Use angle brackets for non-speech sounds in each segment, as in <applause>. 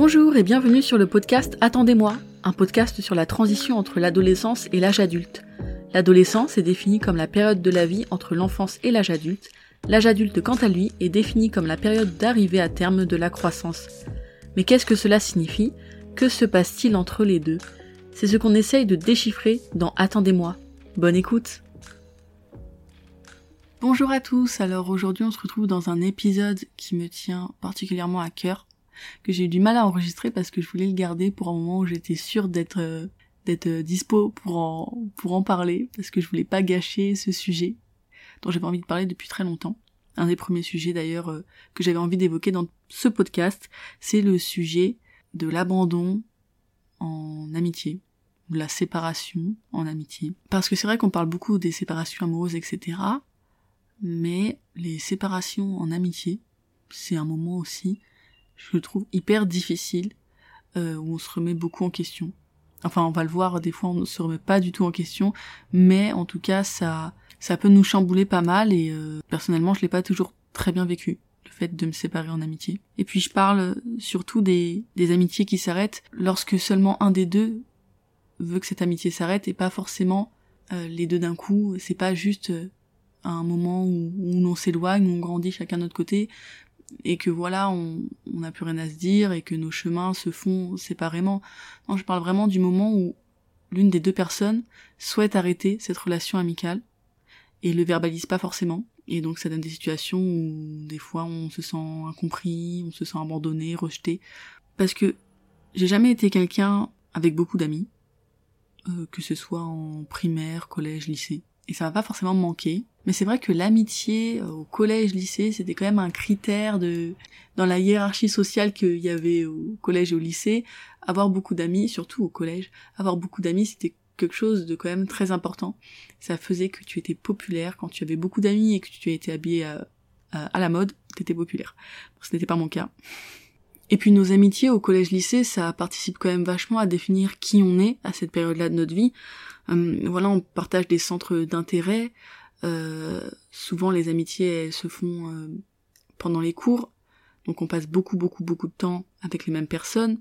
Bonjour et bienvenue sur le podcast Attendez-moi, un podcast sur la transition entre l'adolescence et l'âge adulte. L'adolescence est définie comme la période de la vie entre l'enfance et l'âge adulte. L'âge adulte, quant à lui, est défini comme la période d'arrivée à terme de la croissance. Mais qu'est-ce que cela signifie? Que se passe-t-il entre les deux? C'est ce qu'on essaye de déchiffrer dans Attendez-moi. Bonne écoute Bonjour à tous, alors aujourd'hui on se retrouve dans un épisode qui me tient particulièrement à cœur que j'ai eu du mal à enregistrer parce que je voulais le garder pour un moment où j'étais sûre d'être euh, d'être euh, dispo pour en parler parce que je voulais pas gâcher ce sujet dont j'avais envie de parler depuis très longtemps. Un des premiers sujets d'ailleurs euh, que j'avais envie d'évoquer dans ce podcast, c'est le sujet de l'abandon en amitié, ou la séparation en amitié. Parce que c'est vrai qu'on parle beaucoup des séparations amoureuses, etc. Mais les séparations en amitié, c'est un moment aussi je le trouve hyper difficile, euh, où on se remet beaucoup en question. Enfin, on va le voir, des fois on ne se remet pas du tout en question, mais en tout cas, ça, ça peut nous chambouler pas mal, et euh, personnellement, je l'ai pas toujours très bien vécu, le fait de me séparer en amitié. Et puis je parle surtout des, des amitiés qui s'arrêtent lorsque seulement un des deux veut que cette amitié s'arrête, et pas forcément euh, les deux d'un coup, c'est pas juste euh, un moment où, où on s'éloigne, où on grandit chacun de notre côté, et que voilà, on n'a plus rien à se dire et que nos chemins se font séparément. Non, je parle vraiment du moment où l'une des deux personnes souhaite arrêter cette relation amicale et le verbalise pas forcément. Et donc ça donne des situations où des fois on se sent incompris, on se sent abandonné, rejeté. Parce que j'ai jamais été quelqu'un avec beaucoup d'amis, euh, que ce soit en primaire, collège, lycée et ça va pas forcément me manquer. Mais c'est vrai que l'amitié euh, au collège, lycée, c'était quand même un critère de dans la hiérarchie sociale qu'il y avait au collège et au lycée. Avoir beaucoup d'amis, surtout au collège, avoir beaucoup d'amis, c'était quelque chose de quand même très important. Ça faisait que tu étais populaire quand tu avais beaucoup d'amis et que tu étais habillé à, à, la mode, t'étais populaire. ce n'était pas mon cas. Et puis nos amitiés au collège-lycée, ça participe quand même vachement à définir qui on est à cette période-là de notre vie. Hum, voilà, on partage des centres d'intérêt. Euh, souvent, les amitiés se font euh, pendant les cours, donc on passe beaucoup, beaucoup, beaucoup de temps avec les mêmes personnes.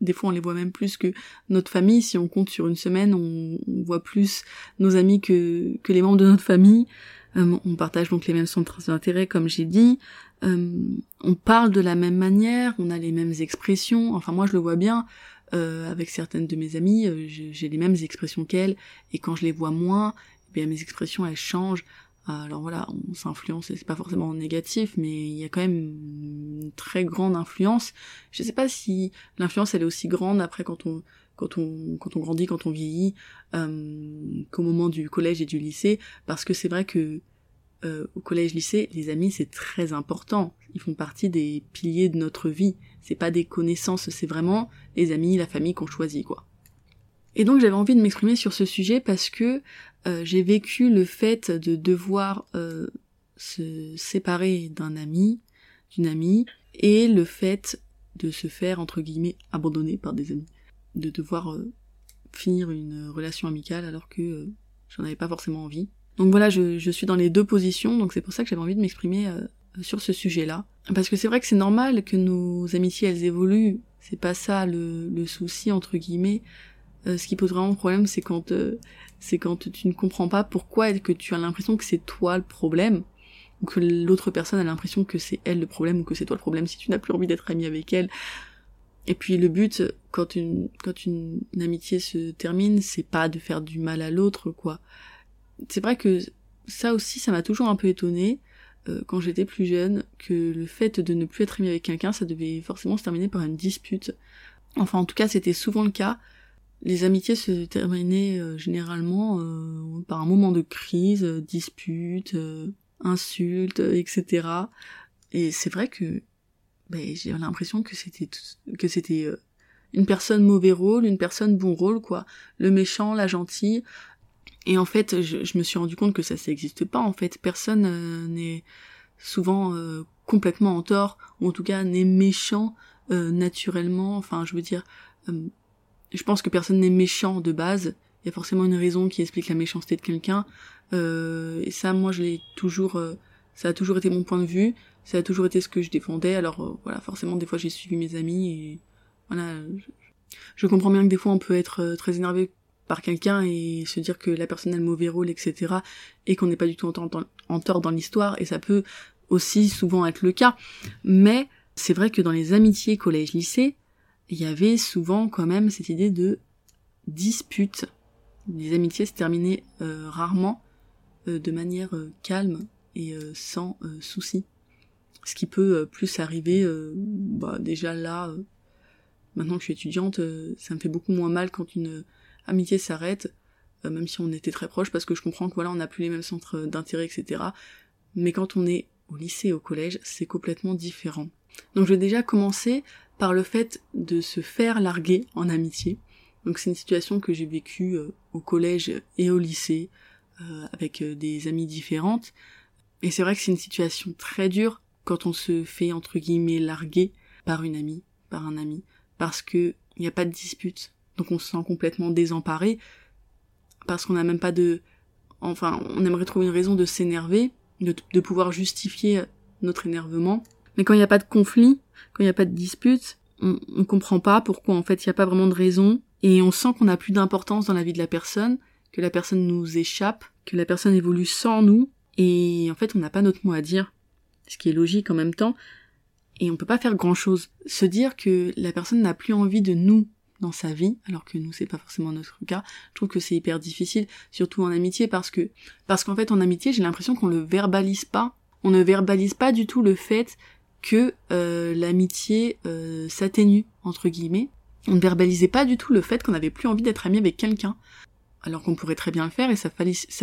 Des fois, on les voit même plus que notre famille. Si on compte sur une semaine, on, voit plus nos amis que, que les membres de notre famille. Hum, on partage donc les mêmes centres d'intérêt, comme j'ai dit. Hum, on parle de la même manière, on a les mêmes expressions. Enfin, moi, je le vois bien. Euh, avec certaines de mes amies, euh, j'ai les mêmes expressions qu'elles, et quand je les vois moins, eh mes expressions elles changent. Alors voilà, on s'influence, c'est pas forcément négatif, mais il y a quand même une très grande influence. Je sais pas si l'influence elle est aussi grande après quand on quand on quand on grandit, quand on vieillit, euh, qu'au moment du collège et du lycée, parce que c'est vrai que euh, au collège lycée, les amis c'est très important. Ils font partie des piliers de notre vie. C'est pas des connaissances, c'est vraiment les amis, la famille qu'on choisit quoi. Et donc j'avais envie de m'exprimer sur ce sujet parce que euh, j'ai vécu le fait de devoir euh, se séparer d'un ami, d'une amie, et le fait de se faire entre guillemets abandonner par des amis, de devoir finir une relation amicale alors que j'en avais pas forcément envie. Donc voilà, je, suis dans les deux positions, donc c'est pour ça que j'avais envie de m'exprimer euh, sur ce sujet-là. Parce que c'est vrai que c'est normal que nos amitiés elles évoluent, c'est pas ça le, le, souci entre guillemets. Euh, ce qui pose vraiment problème, c'est quand euh, c'est quand tu ne comprends pas pourquoi et que tu as l'impression que c'est toi le problème ou que l'autre personne a l'impression que c'est elle le problème ou que c'est toi le problème si tu n'as plus envie d'être ami avec elle. Et puis le but quand une quand une, une amitié se termine, c'est pas de faire du mal à l'autre quoi c'est vrai que ça aussi, ça m'a toujours un peu étonné euh, quand j'étais plus jeune, que le fait de ne plus être ami avec quelqu'un, ça devait forcément se terminer par une dispute. Enfin, en tout cas, c'était souvent le cas. Les amitiés se terminaient euh, généralement euh, par un moment de crise, dispute, insulte, etc. Et c'est vrai que ben, j'ai l'impression que c'était que c'était une personne mauvais rôle, une personne bon rôle, quoi. Le méchant, la gentille, et en fait, je, me suis rendu compte que ça, ça n'existe pas. En fait, personne euh, n'est souvent euh, complètement en tort, ou en tout cas n'est méchant euh, naturellement. Enfin, je veux dire, je pense que personne n'est méchant de base. Il y a forcément une raison qui explique la méchanceté de quelqu'un. et ça, moi, je l'ai toujours, ça a toujours été mon point de vue. Ça a toujours été ce que je défendais. Alors voilà, forcément, des fois, j'ai suivi mes amis et voilà, je, comprends bien que des fois on peut être euh, très énervé par quelqu'un et se dire que la personne a le mauvais rôle, etc. et qu'on n'est pas du tout en, tort dans l'histoire, et ça peut aussi souvent être le cas. Mais c'est vrai que dans les amitiés collège-lycée, il y avait souvent quand même cette idée de dispute. Les amitiés se terminaient euh, rarement euh, de manière euh, calme et sans souci. Ce qui peut plus arriver, bah, déjà là, maintenant que je suis étudiante, ça me fait beaucoup moins mal quand une amitié s'arrête, même si on était très proches, parce que je comprends que voilà, on n'a plus les mêmes centres d'intérêt, etc. Mais quand on est au lycée au collège, c'est complètement différent. Donc je vais déjà commencer par le fait de se faire larguer en amitié. Donc c'est une situation que j'ai vécue euh, au collège et au lycée, euh, avec euh, des amies différentes. Et c'est vrai que c'est une situation très dure quand on se fait entre guillemets larguer par une amie, par un ami, parce que il n'y a pas de dispute. Donc on se sent complètement désemparé, parce qu'on n'a même pas de... Enfin, on aimerait trouver une raison de s'énerver, de, pouvoir justifier notre énervement, mais quand il n'y a pas de conflit, quand il n'y a pas de dispute, on, on comprend pas pourquoi en fait il n'y a pas vraiment de raison. Et on sent qu'on n'a plus d'importance dans la vie de la personne, que la personne nous échappe, que la personne évolue sans nous. Et en fait on n'a pas notre mot à dire, ce qui est logique en même temps. Et on peut pas faire grand chose. Se dire que la personne n'a plus envie de nous dans sa vie, alors que nous c'est pas forcément notre cas, je trouve que c'est hyper difficile, surtout en amitié parce que parce qu'en fait en amitié j'ai l'impression qu'on le verbalise pas, on ne verbalise pas du tout le fait que euh, l'amitié euh, s'atténue entre guillemets. On ne verbalisait pas du tout le fait qu'on n'avait plus envie d'être ami avec quelqu'un, alors qu'on pourrait très bien le faire et ça,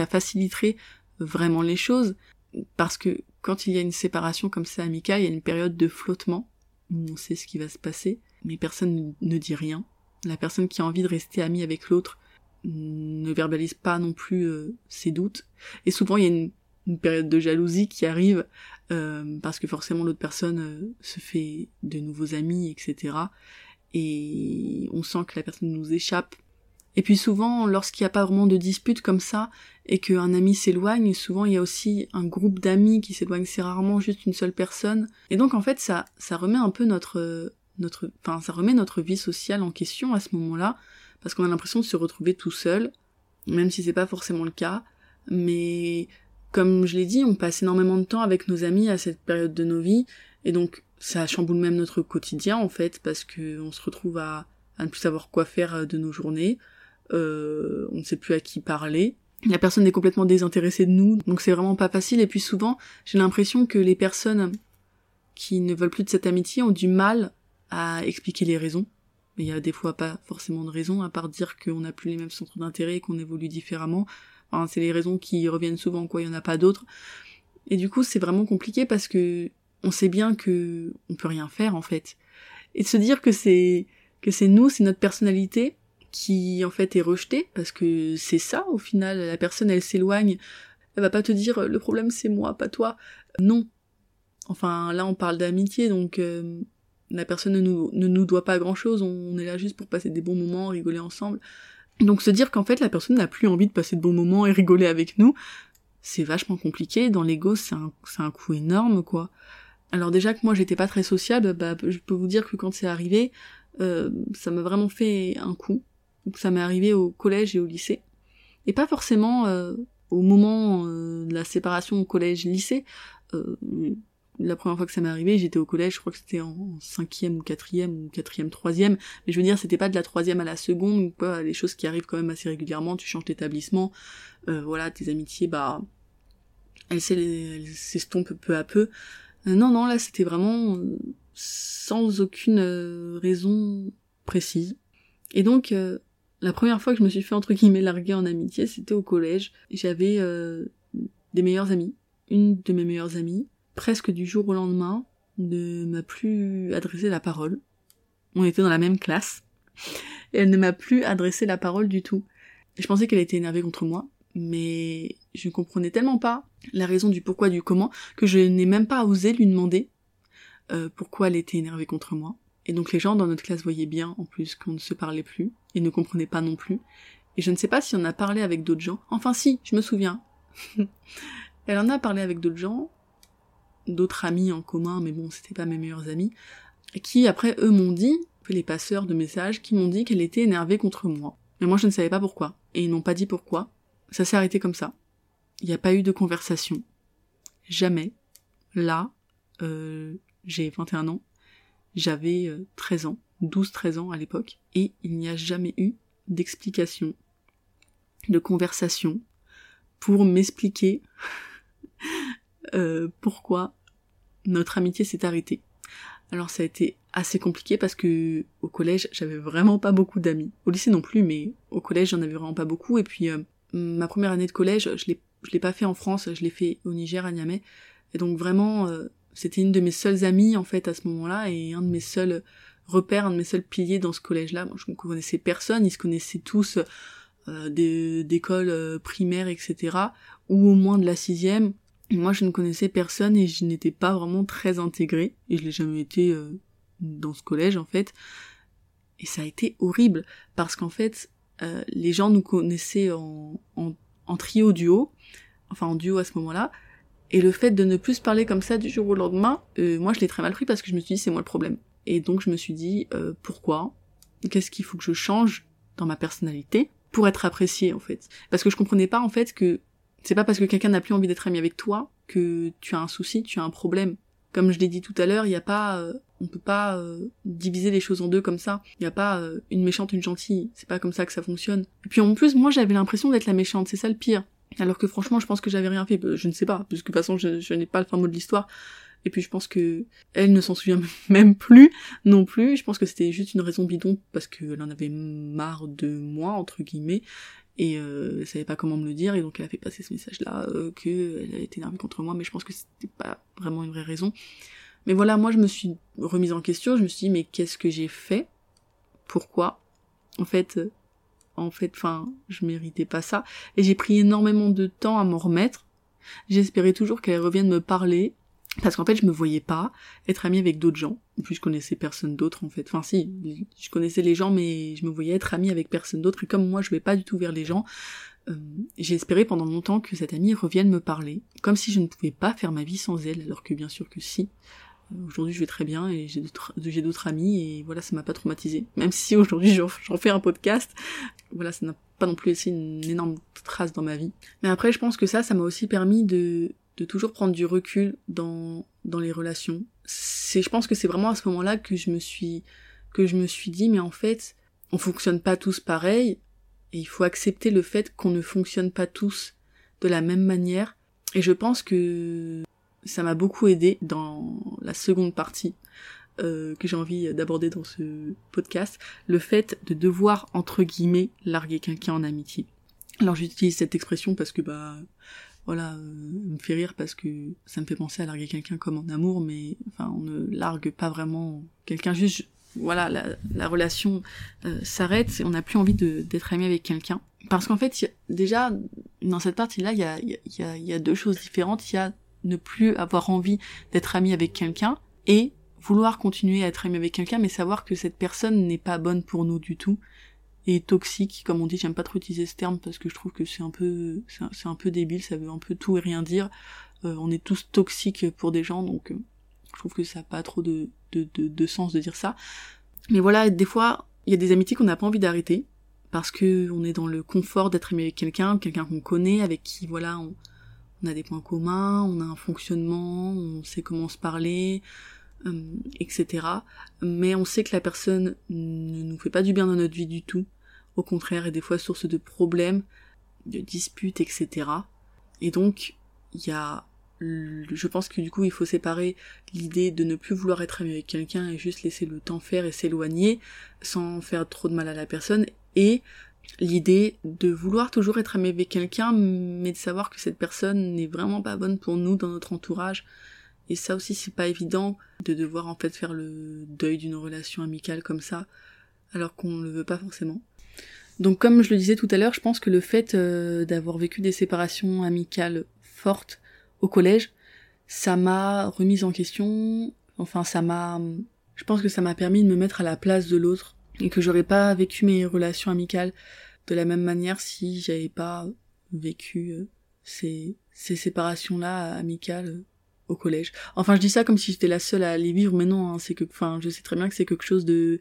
faciliterait vraiment les choses, parce que quand il y a une séparation comme ça amicale, il y a une période de flottement on sait ce qui va se passer, mais personne ne dit rien. La personne qui a envie de rester amie avec l'autre ne verbalise pas non plus euh, ses doutes, et souvent il y a une période de jalousie qui arrive euh, parce que forcément l'autre personne euh, se fait de nouveaux amis, etc. Et on sent que la personne nous échappe. Et puis souvent, lorsqu'il n'y a pas vraiment de dispute comme ça, et qu'un ami s'éloigne, souvent il y a aussi un groupe d'amis qui s'éloigne, c'est rarement juste une seule personne. Et donc en fait, ça, ça remet un peu notre, notre, enfin, ça remet notre vie sociale en question à ce moment-là, parce qu'on a l'impression de se retrouver tout seul, même si c'est pas forcément le cas. Mais comme je l'ai dit, on passe énormément de temps avec nos amis à cette période de nos vies, et donc ça chamboule même notre quotidien en fait, parce que on se retrouve à, ne plus savoir quoi faire euh, de nos journées, euh, on ne sait plus à qui parler, la personne est complètement désintéressée de nous, donc c'est vraiment pas facile, et puis souvent j'ai l'impression que les personnes qui ne veulent plus de cette amitié ont du mal à expliquer les raisons. Mais il y a des fois pas forcément de raison, à part dire qu'on n'a plus les mêmes centres d'intérêt et qu'on évolue différemment c'est les raisons qui reviennent souvent, quoi. Il y en a pas d'autres. Et du coup, c'est vraiment compliqué parce que on sait bien que on peut rien faire en fait. Et de se dire que c'est que c'est nous, c'est notre personnalité qui en fait est rejetée parce que c'est ça au final. La personne, elle s'éloigne. Elle va pas te dire le problème c'est moi, pas toi. Non. Enfin, là on parle d'amitié, donc euh, la personne ne nous, doit pas grand chose. On est là juste pour passer des bons moments, rigoler ensemble. Donc se dire qu'en fait la personne n'a plus envie de passer de bons moments et rigoler avec nous, c'est vachement compliqué. Dans l'ego, c'est un, un coup énorme, quoi. Alors déjà que moi j'étais pas très sociable, bah je peux vous dire que quand c'est arrivé, euh, ça m'a vraiment fait un coup. Ça m'est arrivé au collège et au lycée. Et pas forcément euh, au moment euh, de la séparation au collège-lycée. Euh, la première fois que ça m'est arrivé, j'étais au collège, je crois que c'était en cinquième ou quatrième ou quatrième, troisième. Mais je veux dire, c'était pas de la troisième à la seconde, quoi, les choses qui arrivent quand même assez régulièrement. Tu changes d'établissement, euh, voilà, tes amitiés, bah, elles s'estompent peu à peu. Euh, non, non, là, c'était vraiment euh, sans aucune raison précise. Et donc, la première fois que je me suis fait entre guillemets larguer en amitié, c'était au collège. J'avais des meilleurs amis, une de mes meilleures amies presque du jour au lendemain, ne m'a plus adressé la parole. On était dans la même classe. Elle ne m'a plus adressé la parole du tout. Je pensais qu'elle était énervée contre moi, mais je ne comprenais tellement pas la raison du pourquoi du comment que je n'ai même pas osé lui demander euh, pourquoi elle était énervée contre moi. Et donc les gens dans notre classe voyaient bien en plus qu'on ne se parlait plus et ne comprenaient pas non plus. Et je ne sais pas si on a parlé avec d'autres gens. Enfin si, je me souviens. <laughs> elle en a parlé avec d'autres gens d'autres amis en commun, mais bon, c'était pas mes meilleurs amis, qui après eux m'ont dit les passeurs de messages qui m'ont dit qu'elle était énervée contre moi. Mais moi je ne savais pas pourquoi. Et ils n'ont pas dit pourquoi. Ça s'est arrêté comme ça. Il n'y a pas eu de conversation. Jamais. Là, euh, j'ai 21 ans. J'avais 13 euh, ans. 12-13 ans à l'époque. Et il n'y a jamais eu d'explication, de conversation, pour m'expliquer euh, pourquoi notre amitié s'est arrêtée? Alors ça a été assez compliqué parce que au collège j'avais vraiment pas beaucoup d'amis. Au lycée non plus, mais au collège j'en avais vraiment pas beaucoup. Et puis euh, ma première année de collège, je l'ai je l'ai pas fait en France, je l'ai fait au Niger à Niamey. Et donc vraiment euh, c'était une de mes seules amies en fait à ce moment-là et un de mes seuls repères, un de mes seuls piliers dans ce collège-là. Moi je ne connaissais personne, ils se connaissaient tous euh, d'écoles primaires, etc. Ou au moins de la sixième. Moi, je ne connaissais personne et je n'étais pas vraiment très intégrée. Et je l'ai jamais été euh, dans ce collège, en fait. Et ça a été horrible. Parce qu'en fait, euh, les gens nous connaissaient en, en, trio duo. Enfin, en duo à ce moment-là. Et le fait de ne plus parler comme ça du jour au lendemain, moi, je l'ai très mal pris parce que je me suis dit, c'est moi le problème. Et donc, je me suis dit, pourquoi? Qu'est-ce qu'il faut que je change dans ma personnalité pour être apprécié en fait? Parce que je comprenais pas en fait que c'est pas parce que quelqu'un n'a plus envie d'être ami avec toi que tu as un souci, tu as un problème. Comme je l'ai dit tout à l'heure, il y a pas, euh, on peut pas euh, diviser les choses en deux comme ça. Il y a pas euh, une méchante, une gentille. C'est pas comme ça que ça fonctionne. Et puis en plus, moi j'avais l'impression d'être la méchante, c'est ça le pire. Alors que franchement, je pense que j'avais rien fait. Je ne sais pas, parce que de toute façon, je, je n'ai pas le fin mot de l'histoire. Et puis je pense que elle ne s'en souvient <laughs> même plus non plus. Je pense que c'était juste une raison bidon parce qu'elle en avait marre de moi entre guillemets et euh, elle savait pas comment me le dire et donc elle a fait passer ce message là euh, que elle était énervée contre moi mais je pense que c'était pas vraiment une vraie raison. Mais voilà, moi je me suis remise en question, je me suis dit mais qu'est-ce que j'ai fait? Pourquoi? En fait euh, en fait enfin, je méritais pas ça et j'ai pris énormément de temps à m'en remettre. J'espérais toujours qu'elle revienne me parler parce qu'en fait je me voyais pas être amie avec d'autres gens. En plus je connaissais personne d'autre en fait. Enfin si je connaissais les gens mais je me voyais être amie avec personne d'autre. Et comme moi je vais pas du tout vers les gens euh, j'ai espéré pendant longtemps que cette amie revienne me parler comme si je ne pouvais pas faire ma vie sans elle alors que bien sûr que si. Euh, aujourd'hui je vais très bien et j'ai d'autres amis et voilà ça m'a pas traumatisé même si aujourd'hui j'en fais un podcast voilà ça n'a pas non plus laissé une énorme trace dans ma vie. Mais après je pense que ça ça m'a aussi permis de de toujours prendre du recul dans dans les relations. C'est je pense que c'est vraiment à ce moment-là que je me suis que je me suis dit mais en fait, on fonctionne pas tous pareil et il faut accepter le fait qu'on ne fonctionne pas tous de la même manière et je pense que ça m'a beaucoup aidé dans la seconde partie euh, que j'ai envie d'aborder dans ce podcast, le fait de devoir entre guillemets larguer quelqu'un en amitié. Alors j'utilise cette expression parce que bah voilà, euh, me fait rire parce que ça me fait penser à larguer quelqu'un comme en amour, mais enfin on ne largue pas vraiment quelqu'un. Juste voilà la, la relation euh, s'arrête et on n'a plus envie d'être ami avec quelqu'un. Parce qu'en fait déjà dans cette partie là il y a, y, a, y a deux choses différentes. Il y a ne plus avoir envie d'être ami avec quelqu'un et vouloir continuer à être ami avec quelqu'un mais savoir que cette personne n'est pas bonne pour nous du tout et toxique, comme on dit, j'aime pas trop utiliser ce terme parce que je trouve que c'est un peu, c'est un, peu débile, ça veut un peu tout et rien dire. Euh, on est tous toxiques pour des gens, donc euh, je trouve que ça n'a pas trop de, de, de, de, sens de dire ça. Mais voilà, des fois, il y a des amitiés qu'on n'a pas envie d'arrêter parce que on est dans le confort d'être aimé avec quelqu'un, quelqu'un qu'on connaît, avec qui voilà, on, on, a des points communs, on a un fonctionnement, on sait comment se parler, euh, etc. Mais on sait que la personne ne nous fait pas du bien dans notre vie du tout au contraire, est des fois source de problèmes, de disputes, etc. Et donc, il y a, je pense que du coup, il faut séparer l'idée de ne plus vouloir être ami avec quelqu'un et juste laisser le temps faire et s'éloigner sans faire trop de mal à la personne et l'idée de vouloir toujours être ami avec quelqu'un mais de savoir que cette personne n'est vraiment pas bonne pour nous dans notre entourage et ça aussi c'est pas évident de devoir en fait faire le deuil d'une relation amicale comme ça alors qu'on le veut pas forcément. Donc comme je le disais tout à l'heure, je pense que le fait euh, d'avoir vécu des séparations amicales fortes au collège, ça m'a remise en question, enfin ça m'a je pense que ça m'a permis de me mettre à la place de l'autre et que j'aurais pas vécu mes relations amicales de la même manière si j'avais pas vécu euh, ces, ces séparations là amicales au collège. Enfin, je dis ça comme si j'étais la seule à les vivre, mais non, hein, c'est que, enfin, je sais très bien que c'est quelque chose de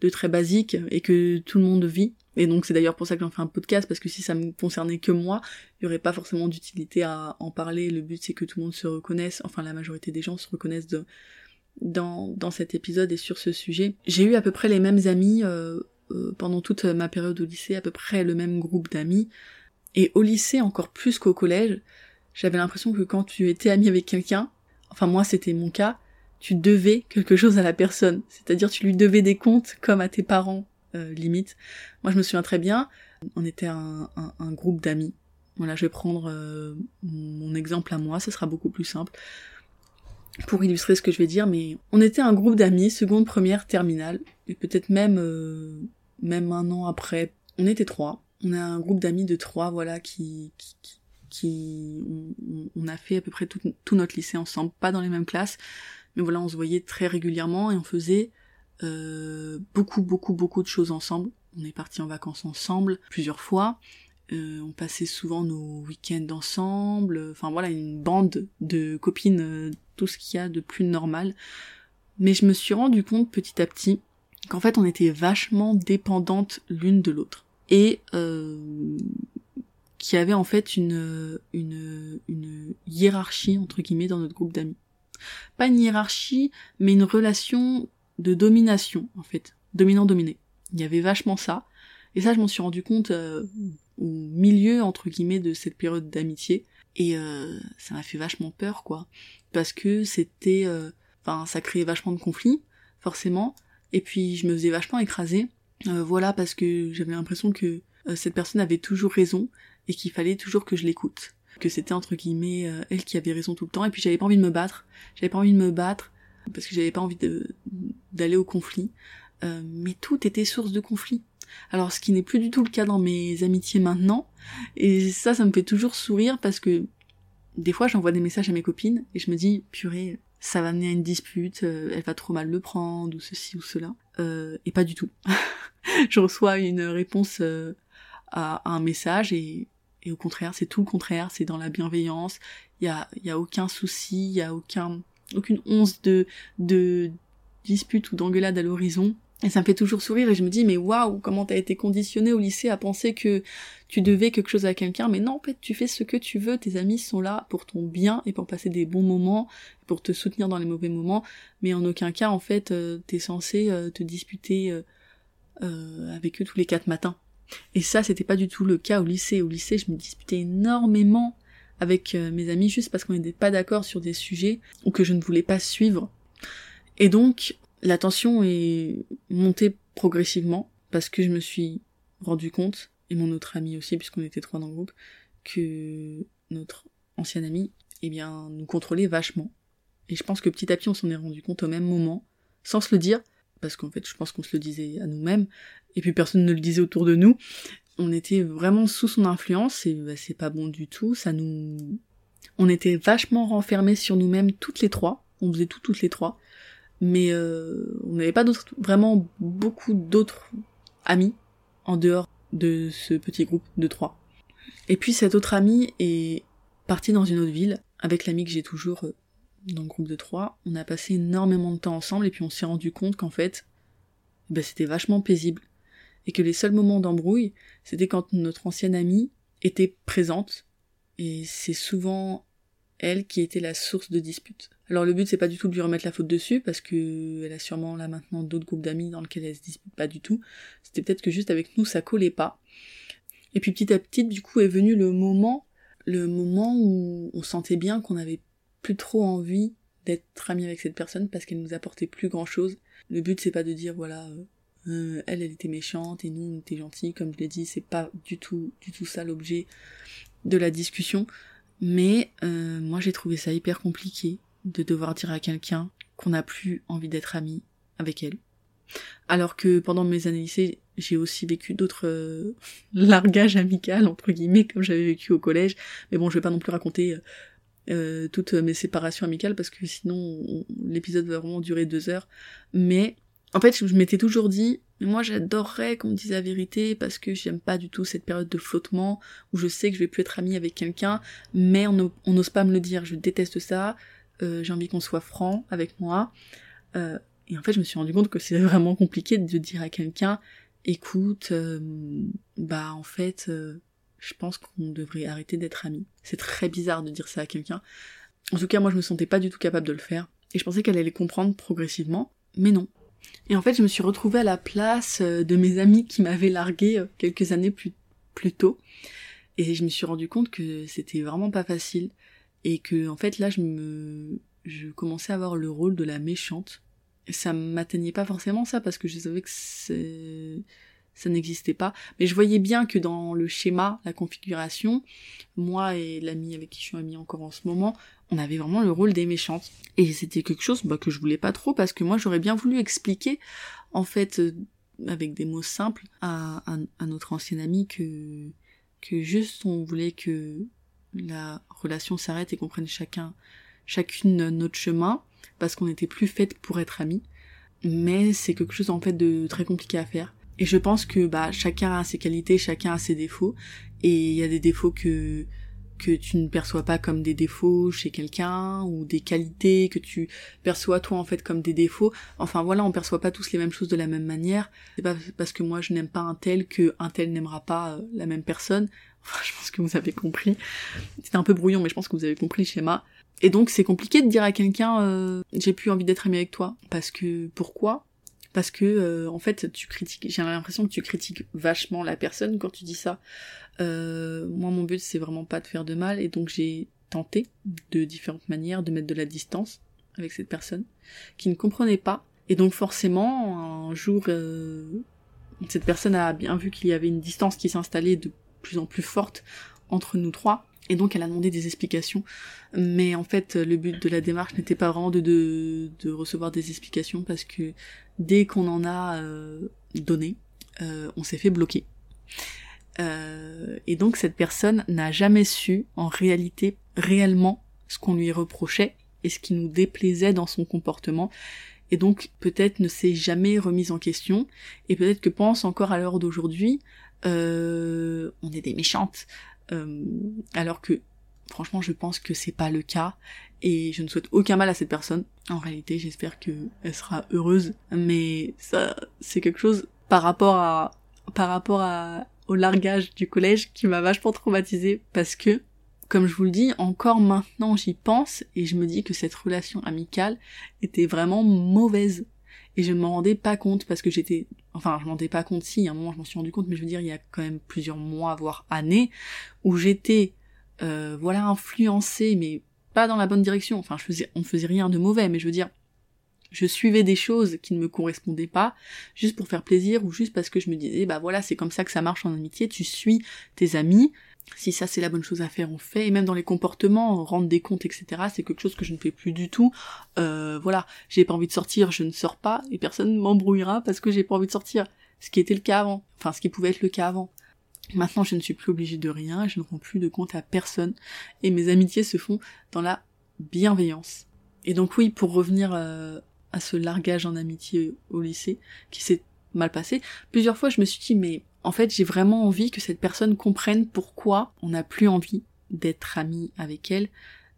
de très basique et que tout le monde vit. Et donc c'est d'ailleurs pour ça que j'en fais un podcast, parce que si ça me concernait que moi, il y aurait pas forcément d'utilité à en parler. Le but c'est que tout le monde se reconnaisse, enfin la majorité des gens se reconnaissent de, dans, dans cet épisode et sur ce sujet. J'ai eu à peu près les mêmes amis euh, euh, pendant toute ma période au lycée, à peu près le même groupe d'amis. Et au lycée encore plus qu'au collège, j'avais l'impression que quand tu étais ami avec quelqu'un, enfin moi c'était mon cas, tu devais quelque chose à la personne. C'est-à-dire tu lui devais des comptes comme à tes parents, euh, limite. Moi je me souviens très bien, on était un, groupe d'amis. Voilà, je vais prendre euh, mon exemple à moi, ce sera beaucoup plus simple pour illustrer ce que je vais dire, mais on était un groupe d'amis, seconde, première, terminale, et peut-être même euh, même un an après, on était trois. On a un groupe d'amis de trois, voilà, qui, qui, qui on, a fait à peu près tout, tout, notre lycée ensemble, pas dans les mêmes classes, mais voilà, on se voyait très régulièrement et on faisait euh, beaucoup, beaucoup, beaucoup de choses ensemble. On est partis en vacances ensemble plusieurs fois. Euh, on passait souvent nos week-ends ensemble. Enfin voilà, une bande de copines, euh, tout ce qu'il y a de plus normal. Mais je me suis rendu compte petit à petit qu'en fait on était vachement dépendantes l'une de l'autre. Et euh, qu'il y avait en fait une, une, une hiérarchie entre guillemets dans notre groupe d'amis. Pas une hiérarchie, mais une relation de domination en fait, dominant-dominé. Il y avait vachement ça. Et ça, je m'en suis rendu compte euh, au milieu entre guillemets de cette période d'amitié. Et euh, ça m'a fait vachement peur, quoi, parce que c'était, euh, enfin, ça créait vachement de conflits, forcément. Et puis je me faisais vachement écraser, voilà, parce que j'avais l'impression que cette personne avait toujours raison et qu'il fallait toujours que je l'écoute que c'était entre guillemets elle qui avait raison tout le temps et puis j'avais pas envie de me battre j'avais pas envie de me battre parce que j'avais pas envie d'aller au conflit. Euh, mais tout était source de conflit. Alors ce qui n'est plus du tout le cas dans mes amitiés maintenant et ça ça me fait toujours sourire parce que des fois j'envoie des messages à mes copines et je me dis purée ça va mener à une dispute euh, elle va trop mal le prendre ou ceci ou cela. Et pas du tout. <laughs> Je reçois une réponse à un message et et au contraire, c'est tout le contraire, c'est dans la bienveillance, il y a, y a aucun souci, il y a aucun, aucune once de, de dispute ou d'engueulade à l'horizon. Et ça me fait toujours sourire et je me dis mais waouh comment t'as été conditionné au lycée à penser que tu devais quelque chose à quelqu'un? Mais non en fait tu fais ce que tu veux tes amis sont là pour ton bien et pour passer des bons moments pour te soutenir dans les mauvais moments mais en aucun cas en fait euh, t'es censé euh, te disputer euh, avec eux tous les quatre matins et ça, c'était pas du tout le cas au lycée. Au lycée, je me disputais énormément avec euh, mes amis juste parce qu'on n'était pas d'accord sur des sujets ou que je ne voulais pas suivre. Et donc, la tension est montée progressivement parce que je me suis rendu compte, et mon autre ami aussi, puisqu'on était trois dans le groupe, que notre ancien ami, eh bien, nous contrôlait vachement. Et je pense que petit à petit, on s'en est rendu compte au même moment, sans se le dire, parce qu'en fait, je pense qu'on se le disait à nous-mêmes, et puis personne ne le disait autour de nous. On était vraiment sous son influence, et bah, c'est pas bon du tout, ça nous... On était vachement renfermés sur nous-mêmes toutes les trois, on faisait tout toutes les trois, mais euh, on n'avait pas d'autres, vraiment beaucoup d'autres amis en dehors de ce petit groupe de trois. Et puis cet autre ami est parti dans une autre ville, avec l'ami que j'ai toujours euh, dans le groupe de trois, on a passé énormément de temps ensemble et puis on s'est rendu compte qu'en fait, ben, c'était vachement paisible. Et que les seuls moments d'embrouille, c'était quand notre ancienne amie était présente. Et c'est souvent elle qui était la source de dispute. Alors le but c'est pas du tout de lui remettre la faute dessus parce que elle a sûrement là maintenant d'autres groupes d'amis dans lesquels elle se dispute pas du tout. C'était peut-être que juste avec nous ça collait pas. Et puis petit à petit du coup est venu le moment, le moment où on sentait bien qu'on avait plus trop envie d'être ami avec cette personne parce qu'elle nous apportait plus grand chose. Le but c'est pas de dire voilà euh, euh, elle elle était méchante et nous on était gentils. Comme je l'ai dit c'est pas du tout du tout ça l'objet de la discussion. Mais euh, moi j'ai trouvé ça hyper compliqué de devoir dire à quelqu'un qu'on n'a plus envie d'être ami avec elle. Alors que pendant mes années lycée j'ai aussi vécu d'autres <laughs> largages amicales entre guillemets comme j'avais vécu au collège. Mais bon je vais pas non plus raconter euh, toutes mes séparations amicales parce que sinon l'épisode va vraiment durer deux heures. Mais en fait, je m'étais toujours dit, moi j'adorerais qu'on me dise la vérité parce que j'aime pas du tout cette période de flottement où je sais que je vais plus être amie avec quelqu'un, mais on n'ose pas me le dire. Je déteste ça. Euh, j'ai envie qu'on soit franc avec moi. Euh, Et en fait, je me suis rendu compte que c'est vraiment compliqué de dire à quelqu'un, écoute, euh, bah en fait, euh, je pense qu'on devrait arrêter d'être amis. C'est très bizarre de dire ça à quelqu'un. En tout cas, moi, je me sentais pas du tout capable de le faire. Et je pensais qu'elle allait comprendre progressivement, mais non. Et en fait, je me suis retrouvée à la place euh, de mes amis qui m'avaient largué quelques années plus, plus tôt. Et je me suis rendu compte que c'était vraiment pas facile. Et que, en fait, là, je me, je commençais à avoir le rôle de la méchante. Ça m'atteignait pas forcément ça parce que je savais que c'est ça n'existait pas. Mais je voyais bien que dans le schéma, la configuration, moi et l'ami avec qui je suis amie encore en ce moment, on avait vraiment le rôle des méchantes. Et c'était quelque chose bah, que je voulais pas trop parce que moi j'aurais bien voulu expliquer, en fait, euh, avec des mots simples, à, notre ancienne amie que, que juste on voulait que la relation s'arrête et qu'on prenne chacun, chacune notre chemin parce qu'on n'était plus faites pour être amies. Mais c'est quelque chose en fait de très compliqué à faire et je pense que bah chacun a ses qualités, chacun a ses défauts. Et il y a des défauts que que tu ne perçois pas comme des défauts chez quelqu'un ou des qualités que tu perçois toi en fait comme des défauts. Enfin voilà, on perçoit pas tous les mêmes choses de la même manière. C'est pas parce que moi je n'aime pas un tel que un tel n'aimera pas euh, la même personne. <laughs> Enfin, je pense que vous avez compris. C'était un peu brouillon, mais je pense que vous avez compris le schéma. Et donc c'est compliqué de dire à quelqu'un euh, j'ai plus envie d'être ami avec toi parce que pourquoi? Parce que euh, en fait tu critiques j'ai l'impression que tu critiques vachement la personne quand tu dis ça. Euh, moi mon but c'est vraiment pas de faire de mal et donc j'ai tenté de différentes manières de mettre de la distance avec cette personne qui ne comprenait pas. Et donc forcément un jour euh, cette personne a bien vu qu'il y avait une distance qui s'installait de plus en plus forte entre nous trois et donc elle a demandé des explications. Mais en fait, le but de la démarche n'était pas vraiment de, de, recevoir des explications parce que dès qu'on en a euh, donné, euh, on s'est fait bloquer. Euh, et donc cette personne n'a jamais su en réalité réellement ce qu'on lui reprochait et ce qui nous déplaisait dans son comportement et donc peut-être ne s'est jamais remise en question et peut-être que pense encore à l'heure d'aujourd'hui on est des méchantes euh, alors que franchement je pense que c'est pas le cas et je ne souhaite aucun mal à cette personne. En réalité j'espère qu'elle sera heureuse mais ça c'est quelque chose par rapport à par rapport à au largage du collège qui m'a vachement traumatisée parce que comme je vous le dis, encore maintenant j'y pense et je me dis que cette relation amicale était vraiment mauvaise. Et je ne m'en rendais pas compte parce que j'étais, enfin je m'en rendais pas compte si, à un moment je m'en suis rendu compte, mais je veux dire il y a quand même plusieurs mois, voire années, où j'étais, euh, voilà, influencée, mais pas dans la bonne direction. Enfin je faisais, on faisait rien de mauvais, mais je veux dire, je suivais des choses qui ne me correspondaient pas, juste pour faire plaisir ou juste parce que je me disais, bah voilà, c'est comme ça que ça marche en amitié, tu suis tes amis, si ça c'est la bonne chose à faire, on fait. Et même dans les comportements, rendre des comptes, etc. C'est quelque chose que je ne fais plus du tout. Euh, voilà, j'ai pas envie de sortir, je ne sors pas, et personne m'embrouillera parce que j'ai pas envie de sortir. Ce qui était le cas avant. Enfin, ce qui pouvait être le cas avant. Maintenant, je ne suis plus obligée de rien, je ne rends plus de compte à personne. Et mes amitiés se font dans la bienveillance. Et donc oui, pour revenir euh, à ce largage en amitié au lycée, qui s'est mal passé, plusieurs fois je me suis dit, mais en fait, j'ai vraiment envie que cette personne comprenne pourquoi on n'a plus envie d'être ami avec elle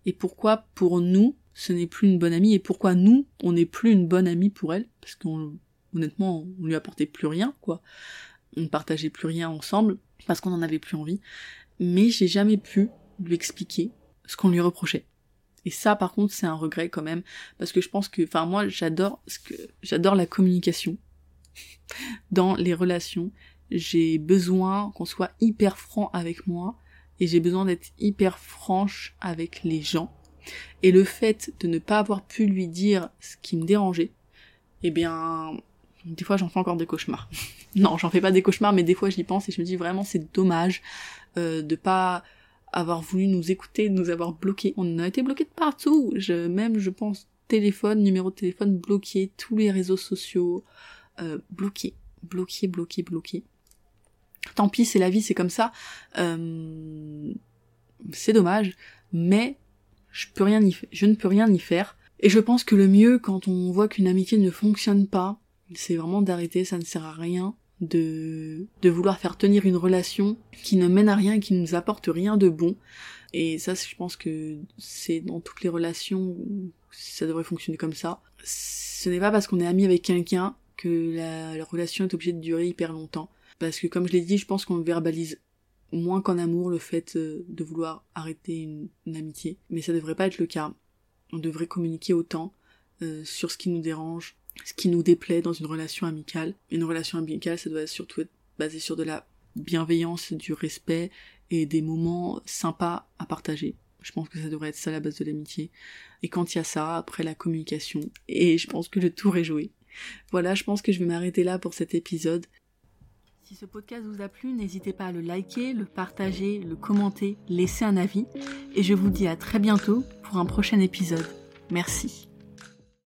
et pourquoi pour nous ce n'est plus une bonne amie et pourquoi nous on n'est plus une bonne amie pour elle parce qu'on honnêtement on lui apportait plus rien quoi. On ne partageait plus rien ensemble parce qu'on n'en avait plus envie. Mais j'ai jamais pu lui expliquer ce qu'on lui reprochait. Et ça par contre c'est un regret quand même parce que je pense que enfin moi j'adore ce que j'adore la communication <laughs> dans les relations j'ai besoin qu'on soit hyper franc avec moi et j'ai besoin d'être hyper franche avec les gens. Et le fait de ne pas avoir pu lui dire ce qui me dérangeait, eh bien, des fois j'en fais encore des cauchemars. <laughs> non, j'en fais pas des cauchemars, mais des fois j'y pense et je me dis vraiment c'est dommage euh, de pas avoir voulu nous écouter, de nous avoir bloqués. On a été bloqués de partout. Je, même, je pense, téléphone, numéro de téléphone bloqué, tous les réseaux sociaux euh, bloqués, bloqués, bloqués, bloqués. Tant pis, c'est la vie, c'est comme ça. Euh, c'est dommage, mais je peux rien y je ne peux rien y faire. Et je pense que le mieux quand on voit qu'une amitié ne fonctionne pas, c'est vraiment d'arrêter, ça ne sert à rien de, de vouloir faire tenir une relation qui ne mène à rien qui ne nous apporte rien de bon. Et ça, je pense que c'est dans toutes les relations ça devrait fonctionner comme ça. Ce n'est pas parce qu'on est ami avec quelqu'un que la, relation est obligée de durer hyper longtemps. Parce que comme je l'ai dit, je pense qu'on verbalise moins qu'en amour le fait euh, de vouloir arrêter une, amitié. Mais ça devrait pas être le cas. On devrait communiquer autant euh, sur ce qui nous dérange, ce qui nous déplaît dans une relation amicale. Une relation amicale, ça doit surtout être basé sur de la bienveillance, du respect et des moments sympas à partager. Je pense que ça devrait être ça la base de l'amitié. Et quand il y a ça, après la communication, et je pense que le tour est joué. Voilà, je pense que je vais m'arrêter là pour cet épisode. Si ce podcast vous a plu, n'hésitez pas à le liker, le partager, le commenter, laisser un avis. Et je vous dis à très bientôt pour un prochain épisode. Merci.